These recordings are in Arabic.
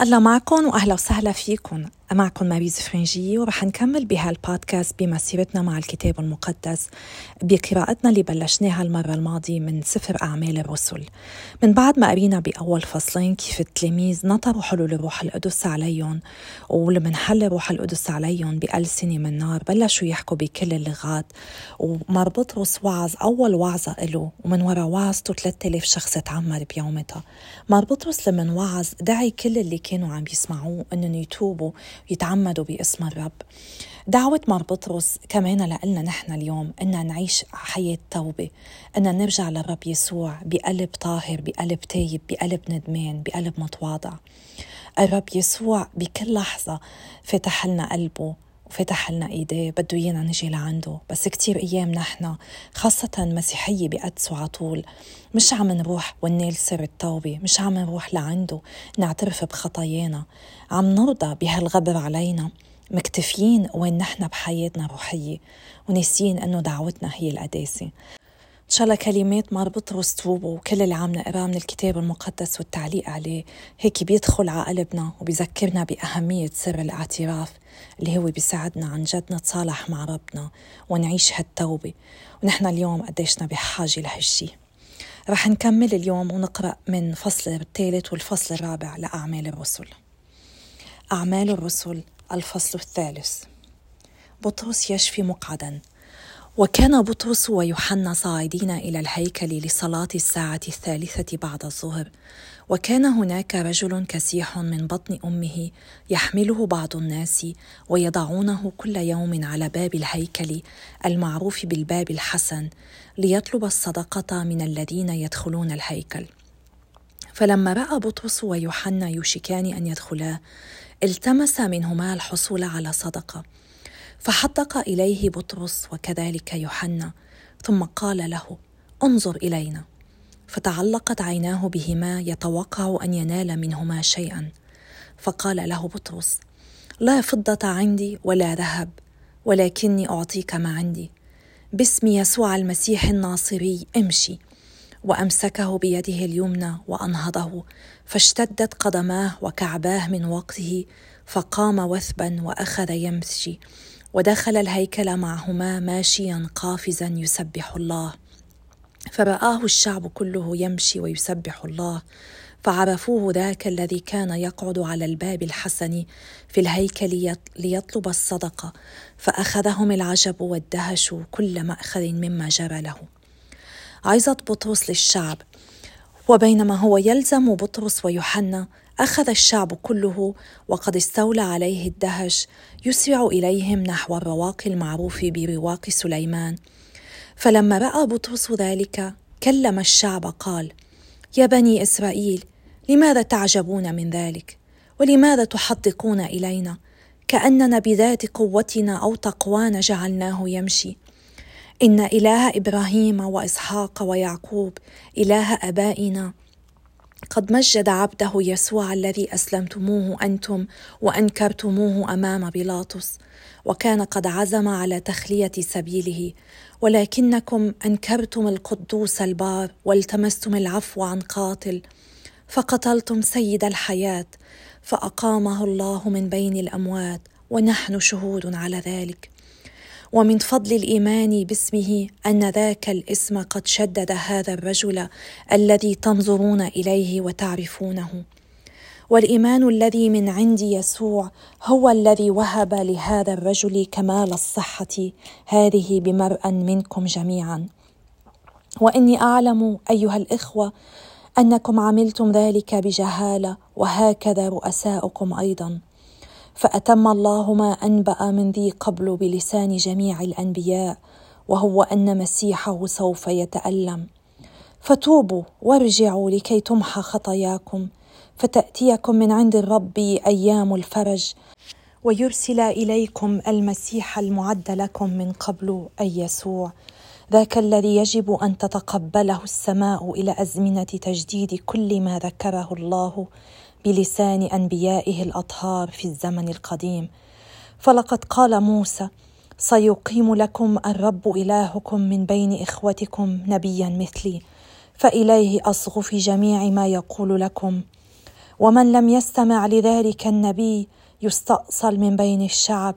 الله معكم وأهلا وسهلا فيكم. معكم ماريز فرنجي ورح نكمل بهالبودكاست بمسيرتنا مع الكتاب المقدس بقراءتنا اللي بلشناها المرة الماضية من سفر أعمال الرسل. من بعد ما قرينا بأول فصلين كيف التلاميذ نطروا حلول الروح القدس عليهم ولما حل الروح القدس عليهم بألسنة من نار بلشوا يحكوا بكل اللغات ومر بطرس وعظ أول وعظة له ومن وراء وعظته 3000 شخص تعمر بيومتها مر بطرس لما وعظ دعي كل اللي كانوا عم يسمعوه إنهم يتوبوا يتعمدوا باسم الرب. دعوة مار بطرس كمان لنا نحن اليوم إن نعيش حياة توبة إن نرجع للرب يسوع بقلب طاهر بقلب تايب بقلب ندمان بقلب متواضع. الرب يسوع بكل لحظة فتح لنا قلبه وفتح لنا إيديه بده إيانا نجي لعنده. بس كتير أيام نحن خاصة مسيحية بقدسوا على طول مش عم نروح وننال سر التوبة مش عم نروح لعنده. نعترف بخطايانا. عم نرضى بهالغدر علينا. مكتفيين وين نحن بحياتنا الروحية وناسيين إنه دعوتنا هي القداسة. إن شاء الله كلمات مار بطرس توبوا وكل اللي عم نقراه من الكتاب المقدس والتعليق عليه. هيك بيدخل على قلبنا وبيذكرنا بأهمية سر الاعتراف. اللي هو بيساعدنا عن جد نتصالح مع ربنا ونعيش هالتوبة. ونحن اليوم قديشنا بحاجة لهالشي. رح نكمل اليوم ونقرأ من فصل الثالث والفصل الرابع لأعمال الرسل. أعمال الرسل الفصل الثالث. بطرس يشفي مقعدا. وكان بطرس ويوحنا صاعدين إلى الهيكل لصلاة الساعة الثالثة بعد الظهر. وكان هناك رجل كسيح من بطن أمه يحمله بعض الناس ويضعونه كل يوم على باب الهيكل المعروف بالباب الحسن ليطلب الصدقة من الذين يدخلون الهيكل. فلما رأى بطرس ويوحنا يوشكان أن يدخلا التمس منهما الحصول على صدقة. فحدق إليه بطرس وكذلك يوحنا ثم قال له انظر إلينا. فتعلقت عيناه بهما يتوقع أن ينال منهما شيئا. فقال له بطرس لا فضة عندي ولا ذهب ولكني أعطيك ما عندي. باسم يسوع المسيح الناصري امشي. وأمسكه بيده اليمنى وأنهضه فاشتدت قدماه وكعباه من وقته فقام وثبا وأخذ يمشي ودخل الهيكل معهما ماشيا قافزا يسبح الله. فرآه الشعب كله يمشي ويسبح الله فعرفوه ذاك الذي كان يقعد على الباب الحسن في الهيكل ليطلب الصدقة فأخذهم العجب والدهش كل مأخذ مما جرى له عظه بطرس للشعب وبينما هو يلزم بطرس ويوحنا أخذ الشعب كله وقد استولى عليه الدهش يسرع إليهم نحو الرواق المعروف برواق سليمان. فلما رأى بطرس ذلك كلم الشعب قال يا بني إسرائيل لماذا تعجبون من ذلك؟ ولماذا تحدقون إلينا؟ كأننا بذات قوتنا أو تقوانا جعلناه يمشي. إن إله إبراهيم وإسحاق ويعقوب إله آبائنا. قد مجد عبده يسوع الذي أسلمتموه أنتم وأنكرتموه أمام بيلاطس وكان قد عزم على تخلية سبيله. ولكنكم أنكرتم القدوس البار والتمستم العفو عن قاتل فقتلتم سيد الحياة فأقامه الله من بين الأموات ونحن شهود على ذلك. ومن فضل الإيمان باسمه أن ذاك الاسم قد شدد هذا الرجل الذي تنظرون إليه وتعرفونه. والإيمان الذي من عند يسوع هو الذي وهب لهذا الرجل كمال الصحة. هذه بمرأ منكم جميعا. وإني أعلم أيها الإخوة أنكم عملتم ذلك بجهالة وهكذا رؤساؤكم أيضا. فأتم الله ما أنبأ من ذي قبل بلسان جميع الأنبياء وهو أن مسيحه سوف يتألم. فتوبوا وارجعوا لكي تمحى خطاياكم. فتأتيكم من عند الرب أيام الفرج ويرسل إليكم المسيح المعد لكم من قبل اي يسوع. ذاك الذي يجب أن تتقبله السماء إلى أزمنة تجديد كل ما ذكره الله بلسان أنبيائه الأطهار في الزمن القديم. فلقد قال موسى سيقيم لكم الرب إلهكم من بين إخوتكم نبيا مثلي فإليه أصغ في جميع ما يقول لكم ومن لم يستمع لذلك النبي يستأصل من بين الشعب.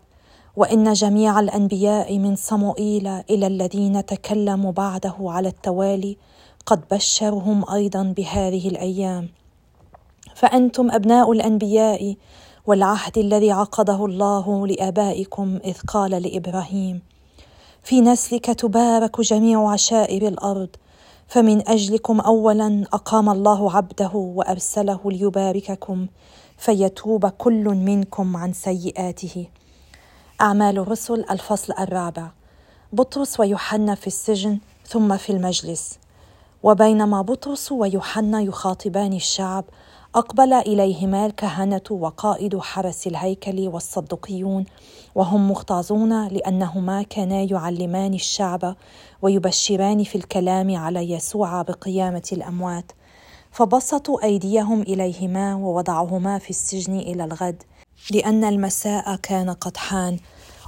وإن جميع الأنبياء من صموئيل إلى الذين تكلموا بعده على التوالي قد بشرهم أيضا بهذه الأيام. فأنتم أبناء الأنبياء والعهد الذي عقده الله لآبائكم إذ قال لإبراهيم في نسلك تبارك جميع عشائر الأرض فمن أجلكم اولا أقام الله عبده وأرسله ليبارككم فيتوب كل منكم عن سيئاته. أعمال الرسل الفصل الرابع. بطرس ويوحنا في السجن ثم في المجلس. وبينما بطرس ويوحنا يخاطبان الشعب أقبل إليهما الكهنة وقائد حرس الهيكل والصدقيون وهم مغتاظون لأنهما كانا يعلمان الشعب ويبشران في الكلام على يسوع بقيامة الأموات. فبسطوا أيديهم إليهما ووضعهما في السجن إلى الغد لأن المساء كان قد حان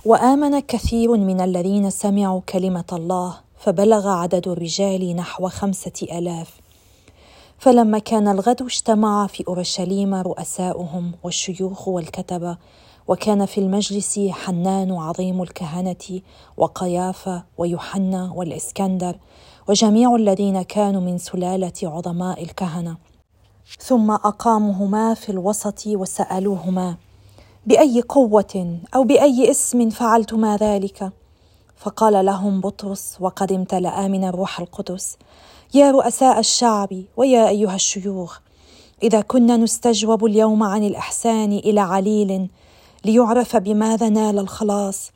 وآمن كثير من الذين سمعوا كلمة الله فبلغ عدد الرجال نحو خمسة آلاف. فلما كان الغد اجتمع في أورشليم رؤساؤهم والشيوخ والكتبة وكان في المجلس حنان عظيم الكهنة وقيافه ويوحنا والإسكندر وجميع الذين كانوا من سلالة عظماء الكهنة. ثم أقامهما في الوسط وسألوهما بأي قوة أو بأي اسم فعلتما ذلك؟ فقال لهم بطرس وقد امتلأ من الروح القدس. يا رؤساء الشعب ويا أيها الشيوخ إذا كنا نستجوب اليوم عن الإحسان إلى عليل ليعرف بماذا نال الخلاص.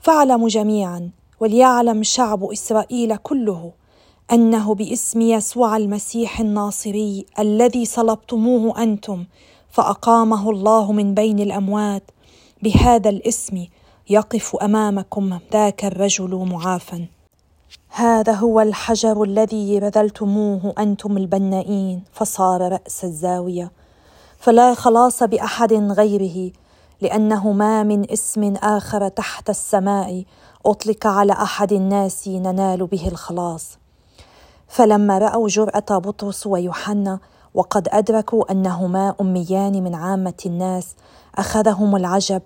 فاعلموا جميعا وليعلم شعب إسرائيل كله أنه باسم يسوع المسيح الناصري الذي صلبتموه أنتم فأقامه الله من بين الأموات. بهذا الاسم يقف أمامكم ذاك الرجل معافى هذا هو الحجر الذي بذلتموه أنتم البنائين فصار رأس الزاوية. فلا خلاص بأحد غيره لأنه ما من اسم آخر تحت السماء أطلق على أحد الناس ننال به الخلاص. فلما رأوا جرأة بطرس ويوحنا وقد أدركوا أنهما أميان من عامة الناس أخذهم العجب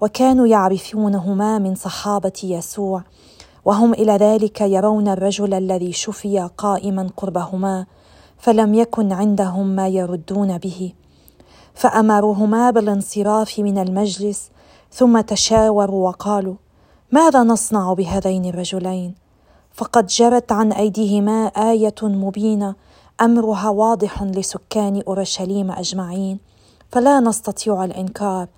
وكانوا يعرفونهما من صحابة يسوع وهم إلى ذلك يرون الرجل الذي شفي قائما قربهما فلم يكن عندهم ما يردون به. فأمروهما بالانصراف من المجلس ثم تشاوروا وقالوا ماذا نصنع بهذين الرجلين؟ فقد جرت عن أيديهما آية مبينة أمرها واضح لسكان أورشليم أجمعين فلا نستطيع الإنكار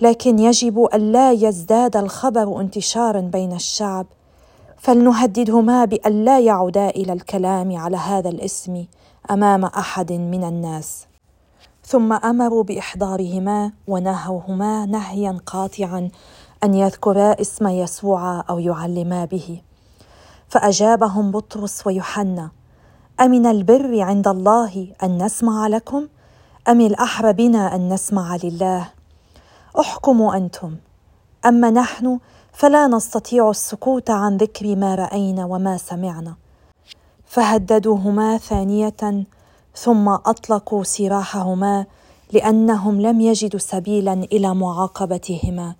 لكن يجب الا يزداد الخبر انتشارا بين الشعب فلنهددهما بأن لا يعودا إلى الكلام على هذا الاسم أمام أحد من الناس. ثم أمروا بإحضارهما ونهوهما نهيا قاطعا أن يذكرا اسم يسوع أو يعلما به. فأجابهم بطرس ويوحنا أمن البر عند الله أن نسمع لكم؟ أم الأحرى بنا أن نسمع لله؟ احكموا أنتم. أما نحن فلا نستطيع السكوت عن ذكر ما رأينا وما سمعنا. فهددوهما ثانية ثم أطلقوا سراحهما لأنهم لم يجدوا سبيلا إلى معاقبتهما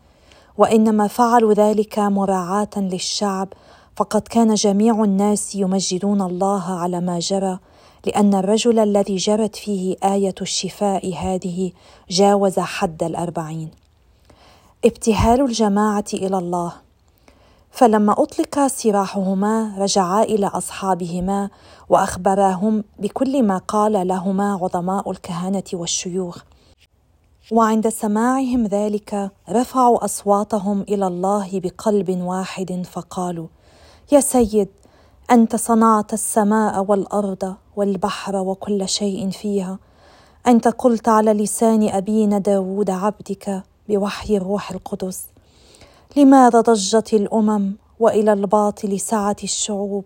وإنما فعلوا ذلك مراعاة للشعب فقد كان جميع الناس يمجدون الله على ما جرى لأن الرجل الذي جرت فيه آية الشفاء هذه جاوز حد الأربعين. ابتهال الجماعة إلى الله. فلما اطلق سراحهما رجعا إلى أصحابهما وأخبراهم بكل ما قال لهما عظماء الكهنه والشيوخ. وعند سماعهم ذلك رفعوا أصواتهم إلى الله بقلب واحد فقالوا يا سيد أنت صنعت السماء والأرض والبحر وكل شيء فيها. أنت قلت على لسان أبينا داود عبدك بوحي الروح القدس. لماذا ضجت الأمم وإلى الباطل سعت الشعوب؟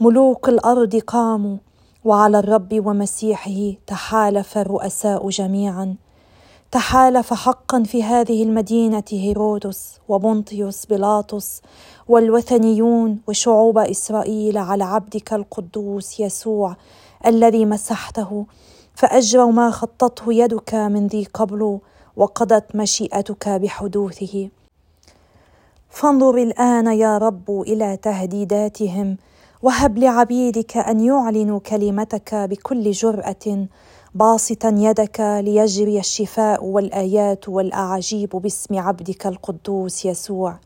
ملوك الأرض قاموا وعلى الرب ومسيحه تحالف الرؤساء جميعا. تحالف حقا في هذه المدينة هيرودس وبونطيوس بيلاطس والوثنيون وشعوب إسرائيل على عبدك القدوس يسوع الذي مسحته. فأجروا ما خطته يدك من ذي قبل وقضت مشيئتك بحدوثه. فانظر الآن يا رب إلى تهديداتهم وهب لعبيدك أن يعلنوا كلمتك بكل جرأة باسطا يدك ليجري الشفاء والآيات والأعاجيب باسم عبدك القدوس يسوع.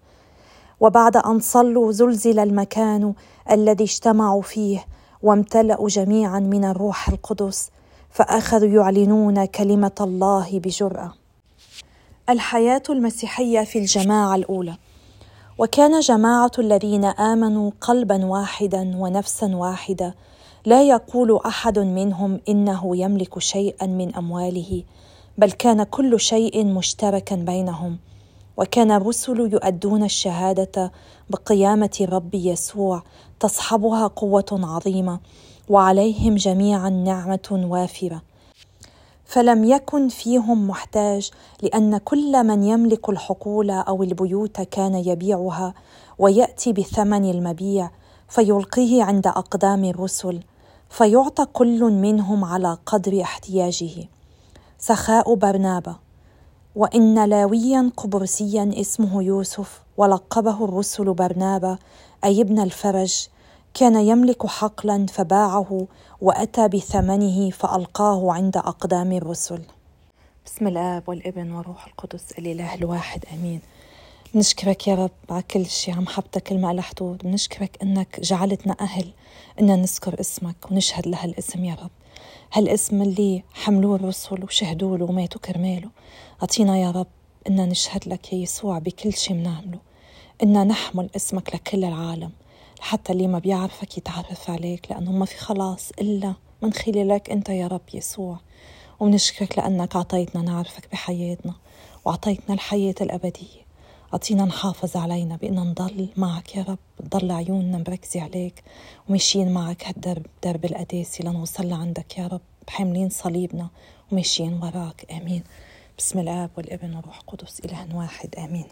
وبعد أن صلوا زلزل المكان الذي اجتمعوا فيه وامتلأوا جميعا من الروح القدس فأخذوا يعلنون كلمة الله بجرأة. الحياة المسيحية في الجماعة الأولى. وكان جماعة الذين آمنوا قلبا واحدا ونفسا واحدة. لا يقول أحد منهم إنه يملك شيئا من أمواله بل كان كل شيء مشتركا بينهم. وكان الرسل يؤدون الشهادة بقيامة الرب يسوع تصحبها قوة عظيمة وعليهم جميعا نعمة وافرة. فلم يكن فيهم محتاج لأن كل من يملك الحقول أو البيوت كان يبيعها ويأتي بثمن المبيع فيلقيه عند أقدام الرسل فيعطى كل منهم على قدر احتياجه. سخاء برنابا. وإن لاويا قبرسيا اسمه يوسف ولقبه الرسل برنابا أي ابن الفرج كان يملك حقلا فباعه وأتى بثمنه فألقاه عند أقدام الرسل. بسم الاب والإبن والروح القدس الإله الواحد آمين. بنشكرك يا رب على كل شيء عم حبتك الما لها حدود بنشكرك إنك جعلتنا أهل ان نذكر اسمك ونشهد لهالاسم يا رب. هالاسم اللي حملوه الرسل وشهدوا له وماتوا كرماله. أعطينا يا رب ان نشهد لك يا يسوع بكل شيء بنعمله ان نحمل اسمك لكل العالم. حتى اللي ما بيعرفك يتعرف عليك لأنه ما في خلاص إلا من خلالك أنت يا رب يسوع. وبنشكرك لأنك أعطيتنا نعرفك بحياتنا وأعطيتنا الحياة الأبدية. أعطينا نحافظ علينا بأن نضل معك يا رب تضل عيوننا مركزة عليك وماشيين معك هالدرب درب القداسة لنوصل لعندك يا رب حاملين صليبنا وماشيين وراك. آمين. بسم الآب والابن والروح القدس إله واحد. آمين.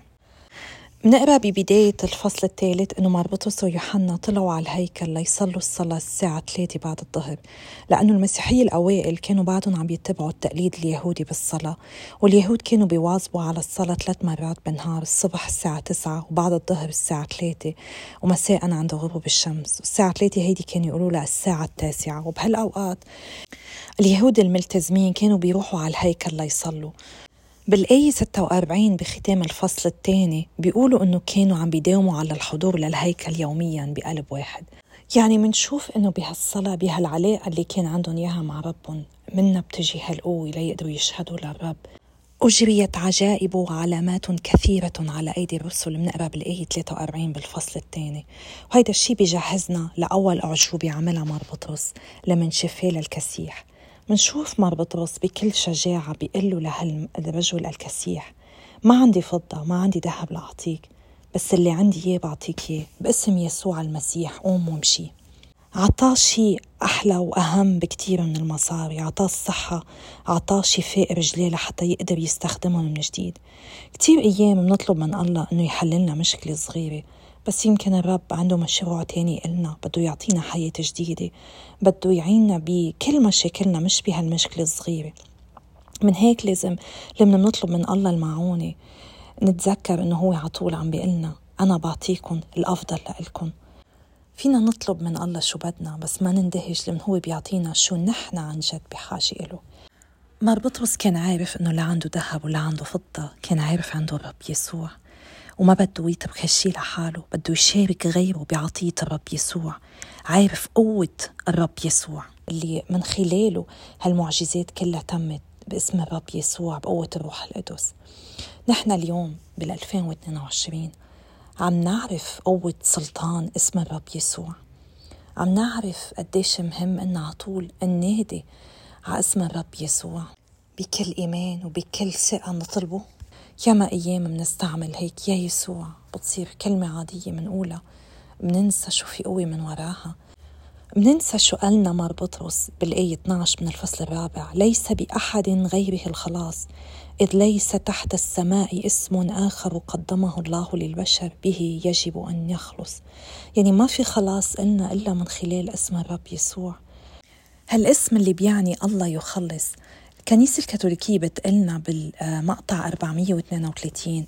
بنقرأ ببداية الفصل الثالث إنه مربطوس ويوحنا طلعوا على الهيكل ليصلوا الصلاة الساعة 3 بعد الظهر لأنه المسيحية الأوائل كانوا بعدهم عم يتبعوا التقليد اليهودي بالصلاة واليهود كانوا بيواظبوا على الصلاة ثلاث مرات بالنهار الصبح الساعة 9 وبعد الظهر الساعة 3 ومساء عند غروب الشمس الساعة 3 هيدي كانوا يقولوا لها الساعة التاسعة وبهالأوقات اليهود الملتزمين كانوا بيروحوا على الهيكل ليصلوا. بالآية 46 بختام الفصل الثاني بيقولوا إنه كانوا عم بيداوموا على الحضور للهيكل يوميا بقلب واحد. يعني منشوف إنه بهالصلاة بهالعلاقة اللي كان عندهم إياها مع ربهم منا بتجي هالقوة ليقدروا يشهدوا للرب. أجريت عجائب وعلامات كثيرة على أيدي الرسل. بنقرأ بالآية 43 بالفصل الثاني. وهيدا الشيء بيجهزنا لأول أعجوبة عملها مار بطرس لمن شفاه للكسيح. منشوف مار بطرس بكل شجاعة بيقول له لهالرجل الكسيح ما عندي فضة ما عندي ذهب لأعطيك بس اللي عندي إياه بعطيك إياه باسم يسوع المسيح قوم وامشي. عطاه شيء أحلى وأهم بكتير من المصاري عطاه الصحة عطاه شفاء رجليه لحتى يقدر يستخدمهم من جديد. كتير أيام بنطلب من الله إنه يحللنا مشكلة صغيرة بس يمكن الرب عنده مشروع تاني إلنا بده يعطينا حياة جديدة بده يعيننا بكل مشاكلنا مش بهالمشكلة الصغيرة. من هيك لازم لما بنطلب من الله المعونة نتذكر إنه هو على طول عم بيقلنا. أنا بعطيكم الأفضل لإلكم فينا نطلب من الله شو بدنا بس ما نندهش لمن هو بيعطينا شو نحن عن جد بحاجة إله. مار بطرس كان عارف إنه لا عنده ذهب ولا عنده فضة كان عارف عنده الرب يسوع. وما بده يترك هالشي لحاله بده يشارك غيره بعطية الرب يسوع. عارف قوة الرب يسوع اللي من خلاله هالمعجزات كلها تمت باسم الرب يسوع بقوة الروح القدس. نحن اليوم بال 2022 عم نعرف قوة سلطان اسم الرب يسوع. عم نعرف قديش مهم إن على طول النادي على اسم الرب يسوع. بكل إيمان وبكل ثقة نطلبه. ياما أيام منستعمل هيك يا يسوع بتصير كلمة عادية منقولها مننسى شو في قوة من وراها. مننسى شو قالنا مار بطرس بالآية 12 من الفصل الرابع ليس بأحد غيره الخلاص إذ ليس تحت السماء اسم آخر قدمه الله للبشر به يجب أن يخلص. يعني ما في خلاص إلنا إلا من خلال اسم الرب يسوع. هالاسم اللي بيعني الله يخلص الكنيسة الكاثوليكية بتقلنا بالمقطع 432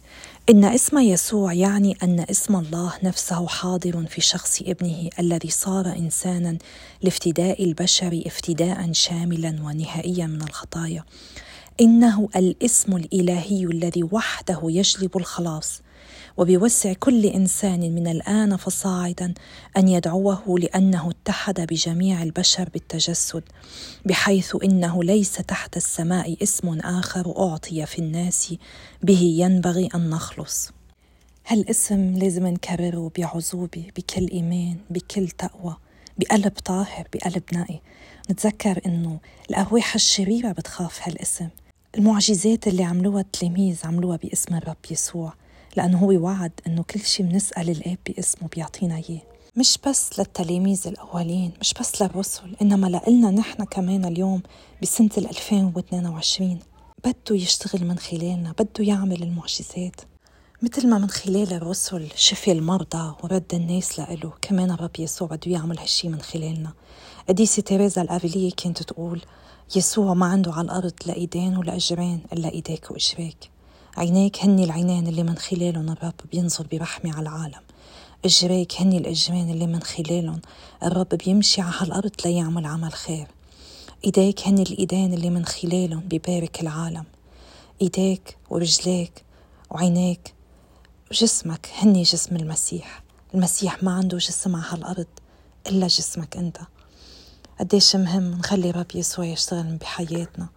إن اسم يسوع يعني أن اسم الله نفسه حاضر في شخص ابنه الذي صار إنسانا لافتداء البشر افتداء شاملا ونهائيا من الخطايا. إنه الاسم الإلهي الذي وحده يجلب الخلاص. وبيوسع كل إنسان من الآن فصاعدا أن يدعوه لأنه اتحد بجميع البشر بالتجسد بحيث إنه ليس تحت السماء اسم آخر أعطي في الناس به ينبغي أن نخلص. هالاسم لازم نكرره بعزوبه بكل إيمان بكل تقوى بقلب طاهر بقلب نقي نتذكر إنه الارواح الشريرة بتخاف هالاسم. المعجزات اللي عملوها التلاميذ عملوها باسم الرب يسوع. لأنه هو وعد أنه كل شيء بنسأل الآب باسمه بيعطينا إياه. مش بس للتلاميذ الأولين مش بس للرسل إنما لإلنا نحن كمان اليوم بسنة 2022 بده يشتغل من خلالنا بده يعمل المعجزات. مثل ما من خلال الرسل شفي المرضى ورد الناس لإله كمان الرب يسوع بده يعمل هالشي من خلالنا. قديسة تيريزا الأفيلية كانت تقول يسوع ما عنده على الأرض لا إيدين ولا أجرين إلا إيديك وإجريك عينيك هني العينين اللي من خلالهم الرب بينظر برحمة على العالم. اجريك هني الاجرين اللي من خلالهم الرب بيمشي على هالأرض ليعمل عمل خير. إيديك هني الإيدين اللي من خلالهم بيبارك العالم. إيديك ورجليك وعينيك وجسمك هني جسم المسيح. المسيح ما عنده جسم على هالأرض إلا جسمك أنت. قديش مهم نخلي رب يسوع يشتغل بحياتنا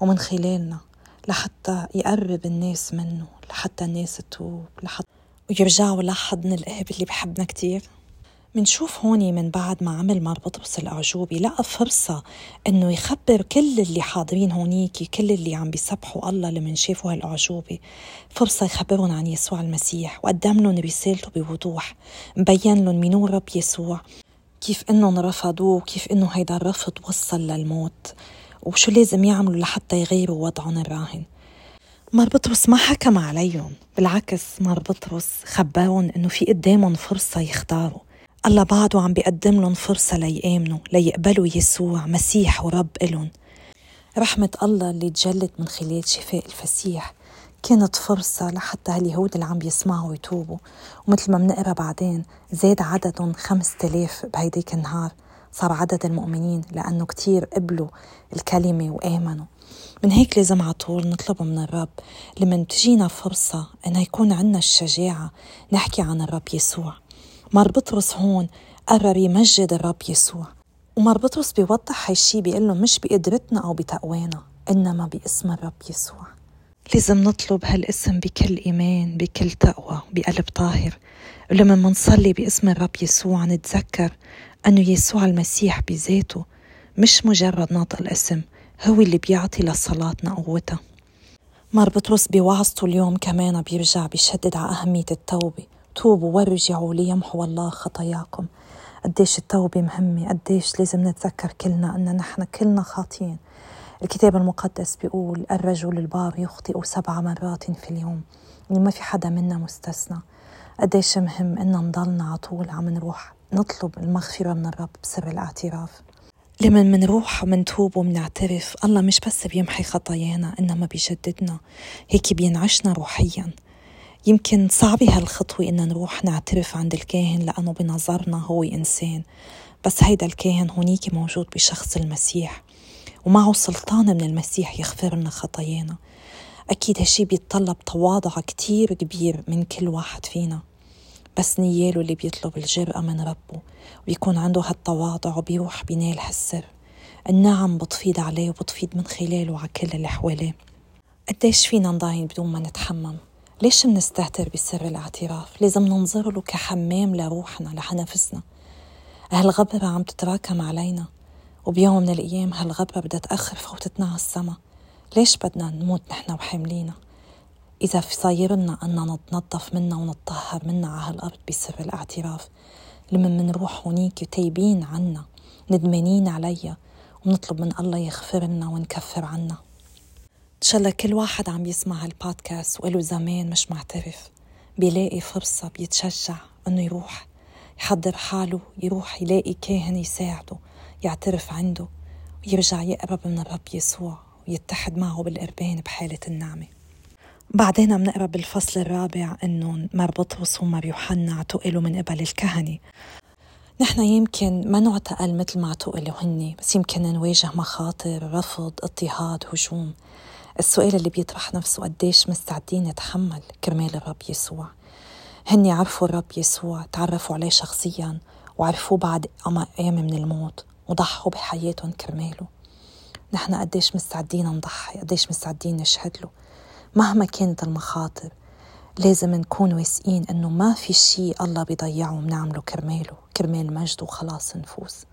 ومن خلالنا. لحتى يقرب الناس منه لحتى الناس تتوب لحتى ويرجعوا لحضن الاب اللي بحبنا كتير. منشوف هوني من بعد ما عمل مار بطرس الأعجوبي لقى فرصة إنه يخبر كل اللي حاضرين هونيك كل اللي عم بيسبحوا الله لمن شافوا هالأعجوبة. فرصة يخبرهم عن يسوع المسيح وقدم لهم رسالته بوضوح مبين لهم مين رب يسوع كيف إنهم رفضوه وكيف إنه هيدا الرفض وصل للموت. وشو لازم يعملوا لحتى يغيروا وضعهم الراهن؟ مار بطرس ما حكم عليهم. بالعكس مار بطرس. خبرهم إنه في قدامهم فرصة يختاروا. الله بعده عم بيقدم لهم فرصة ليآمنوا ليقبلوا يسوع مسيح ورب إلهم. رحمة الله اللي تجلت من خلال شفاء الفسيح كانت فرصة لحتى هاليهود اللي عم بيسمعوا يتوبوا. ومثل ما بنقرأ بعدين زاد عددهم خمسة آلاف بهيديك النهار. صار عدد المؤمنين لأنه كتير قبلوا الكلمة وآمنوا. من هيك لازم على طول نطلب من الرب. لمن تجينا فرصة إنه يكون عنا الشجاعة نحكي عن الرب يسوع. مار بطرس هون قرر يمجد الرب يسوع. ومار بطرس بيوضح هالشي بيقول له مش بقدرتنا أو بتقوانا إنما باسم الرب يسوع. لازم نطلب هالاسم بكل إيمان بكل تقوى بقلب طاهر. ولما منصلي باسم الرب يسوع نتذكر أنه يسوع المسيح بذاته مش مجرد ناطق الاسم هو اللي بيعطي لصلاتنا قوتها. مار بطرس بوعظته اليوم كمان بيرجع بيشدد على أهمية التوبة. توبوا وارجعوا ليمحو الله خطاياكم. قديش التوبة مهمة قديش لازم نتذكر كلنا أن نحن كلنا خاطئين الكتاب المقدس بيقول الرجل البار يخطئ سبع مرات في اليوم. يعني ما في حدا منا مستثنى. قديش مهم إن نضلنا على طول عم نروح. نطلب المغفرة من الرب بسر الاعتراف. لما منروح ومنتوب ومنعترف الله مش بس بيمحي خطايانا إنما بيجددنا هيك بينعشنا روحيا. يمكن صعبة هالخطوة إن نروح نعترف عند الكاهن لأنه بنظرنا هو إنسان. بس هيدا الكاهن هونيك موجود بشخص المسيح. ومعه سلطان من المسيح يغفر لنا خطايانا. أكيد هالشي بيتطلب تواضع كتير كبير من كل واحد فينا. بس نياله اللي بيطلب الجرأة من ربه وبيكون عنده هالتواضع وبيروح بينال هالسر. النعم بتفيض عليه وبتفيض من خلاله على كل اللي حواليه. قديش فينا نضاين بدون ما نتحمم؟ ليش منستهتر بسر الاعتراف؟ لازم ننظر له كحمام لروحنا لنفسنا هالغبرة عم تتراكم علينا وبيوم من الأيام هالغبرة بدها تأخر فوتتنا على السما. ليش بدنا نموت نحن وحاملينا؟ إذا في صايرنا أن نتنظف منا ونتطهر منا على هالأرض بسر الاعتراف لما منروح هونيك تايبين عنا ندمانين عليا ونطلب من الله يغفر لنا ونكفر عنا. إن شاء الله كل واحد عم يسمع هالبودكاست وله زمان مش معترف. بيلاقي فرصة بيتشجع إنه يروح يحضر حاله يروح يلاقي كاهن يساعده يعترف عنده ويرجع يقرب من الرب يسوع ويتحد معه بالقربان بحالة النعمة. بعدين بنقرا بالفصل الرابع إنه مر بطرس ومر يوحنا اعتقلوا من قبل الكهنة. نحن يمكن ما نعتقل مثل ما اعتقلوا هني بس يمكن نواجه مخاطر رفض اضطهاد هجوم. السؤال اللي بيطرح نفسه قديش مستعدين نتحمل كرمال الرب يسوع. هني عرفوا الرب يسوع تعرفوا عليه شخصيا وعرفوه بعد أيام من الموت وضحوا بحياتهم كرماله. نحن قديش مستعدين نضحي قديش مستعدين نشهد له. مهما كانت المخاطر لازم نكون واثقين إنه ما في شيء الله بيضيعه بنعمله كرماله كرمال مجد وخلاص نفوس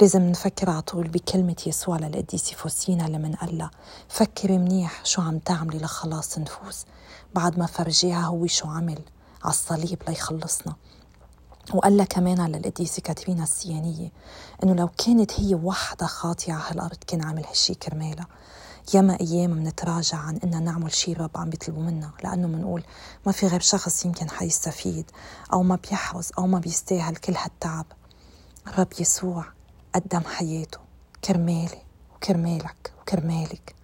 لازم نفكر على طول بكلمة يسوع للقديسة فوسينا لمن قال لها فكري منيح شو عم تعملي لخلاص نفوس بعد ما فرجيها هو شو عمل على الصليب ليخلصنا. وقال لها كمان على القديسة كاترينا السيانية إنه لو كانت هي وحدة خاطئة على هالأرض كان عامل هالشي كرمالها. ياما أيام منتراجع عن إننا نعمل شيء رب عم بيطلبوا منا لأنه منقول ما في غير شخص يمكن حيستفيد أو ما بيحرز أو ما بيستاهل كل هالتعب. الرب يسوع قدم حياته كرمالي وكرمالك وكرمالك.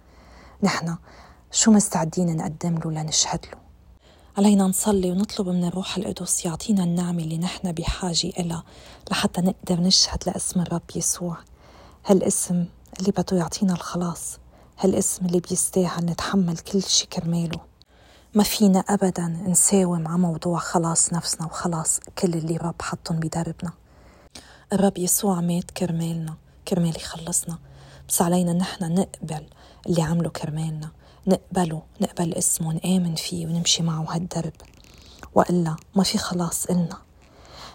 نحن شو مستعدين نقدم له لنشهد له؟ علينا نصلي ونطلب من الروح القدس يعطينا النعمة اللي نحن بحاجة إلها لحتى نقدر نشهد لاسم الرب يسوع. هالاسم اللي بده يعطينا الخلاص. هالاسم اللي بيستاهل نتحمل كل شي كرماله. ما فينا أبدا نساوم على موضوع خلاص نفسنا وخلاص كل اللي رب حطهم بدربنا الرب يسوع مات كرمالنا كرمال يخلصنا. بس علينا نحن نقبل اللي عمله كرمالنا. نقبله نقبل اسمه نآمن فيه ونمشي معه هالدرب. وإلا ما في خلاص إلنا.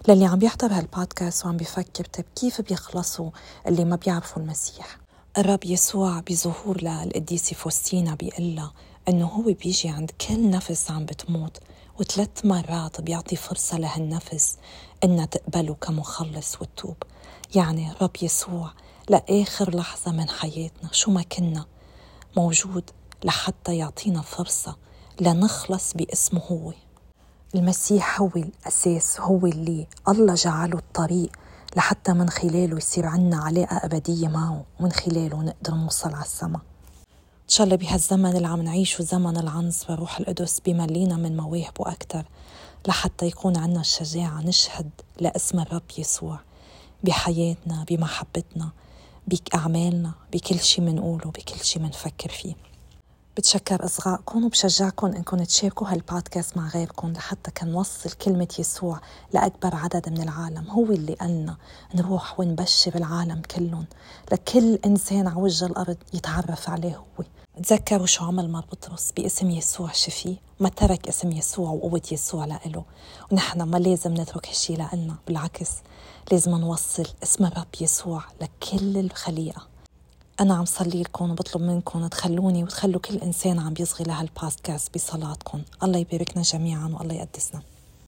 للي عم يحضر هالبودكاست وعم بيفكر طيب كيف بيخلصوا اللي ما بيعرفوا المسيح؟ الرب يسوع بظهور للقديسة فوستينا بيقول لها إنه هو بيجي عند كل نفس عم بتموت وثلاث مرات بيعطي فرصة لهالنفس إنها تقبله كمخلص وتتوب. يعني الرب يسوع لآخر لحظة من حياتنا شو ما كنا موجود لحتى يعطينا فرصة لنخلص باسمه هو. المسيح هو الأساس هو اللي الله جعله الطريق لحتى من خلاله يصير عنا علاقة أبدية معه ومن خلاله نقدر نوصل على السما. إن شاء الله بهالزمن اللي عم نعيشه زمن العنز وروح القدس بملينا من مواهبه أكثر لحتى يكون عنا الشجاعة نشهد لاسم الرب يسوع بحياتنا بمحبتنا بأعمالنا بكل شي منقوله بكل شي منفكر فيه. بتشكر إصغائكم وبشجعكم إنكم تشاركوا هالبودكاست مع غيركم لحتى كنوصل كلمة يسوع لأكبر عدد من العالم هو اللي قالنا نروح ونبشر العالم كلهم. لكل إنسان على وجه الأرض يتعرف عليه هو. تذكروا شو عمل مار بطرس باسم يسوع شفيه ما ترك اسم يسوع وقوة يسوع لإله. ونحن ما لازم نترك هالشي لإلنا بالعكس لازم نوصل اسم الرب يسوع لكل الخليقة. أنا عم صلي لكم وبطلب منكم تخلوني وتخلوا كل إنسان عم بيصغي لهالبودكاست بصلاتكم. الله يباركنا جميعا والله يقدسنا.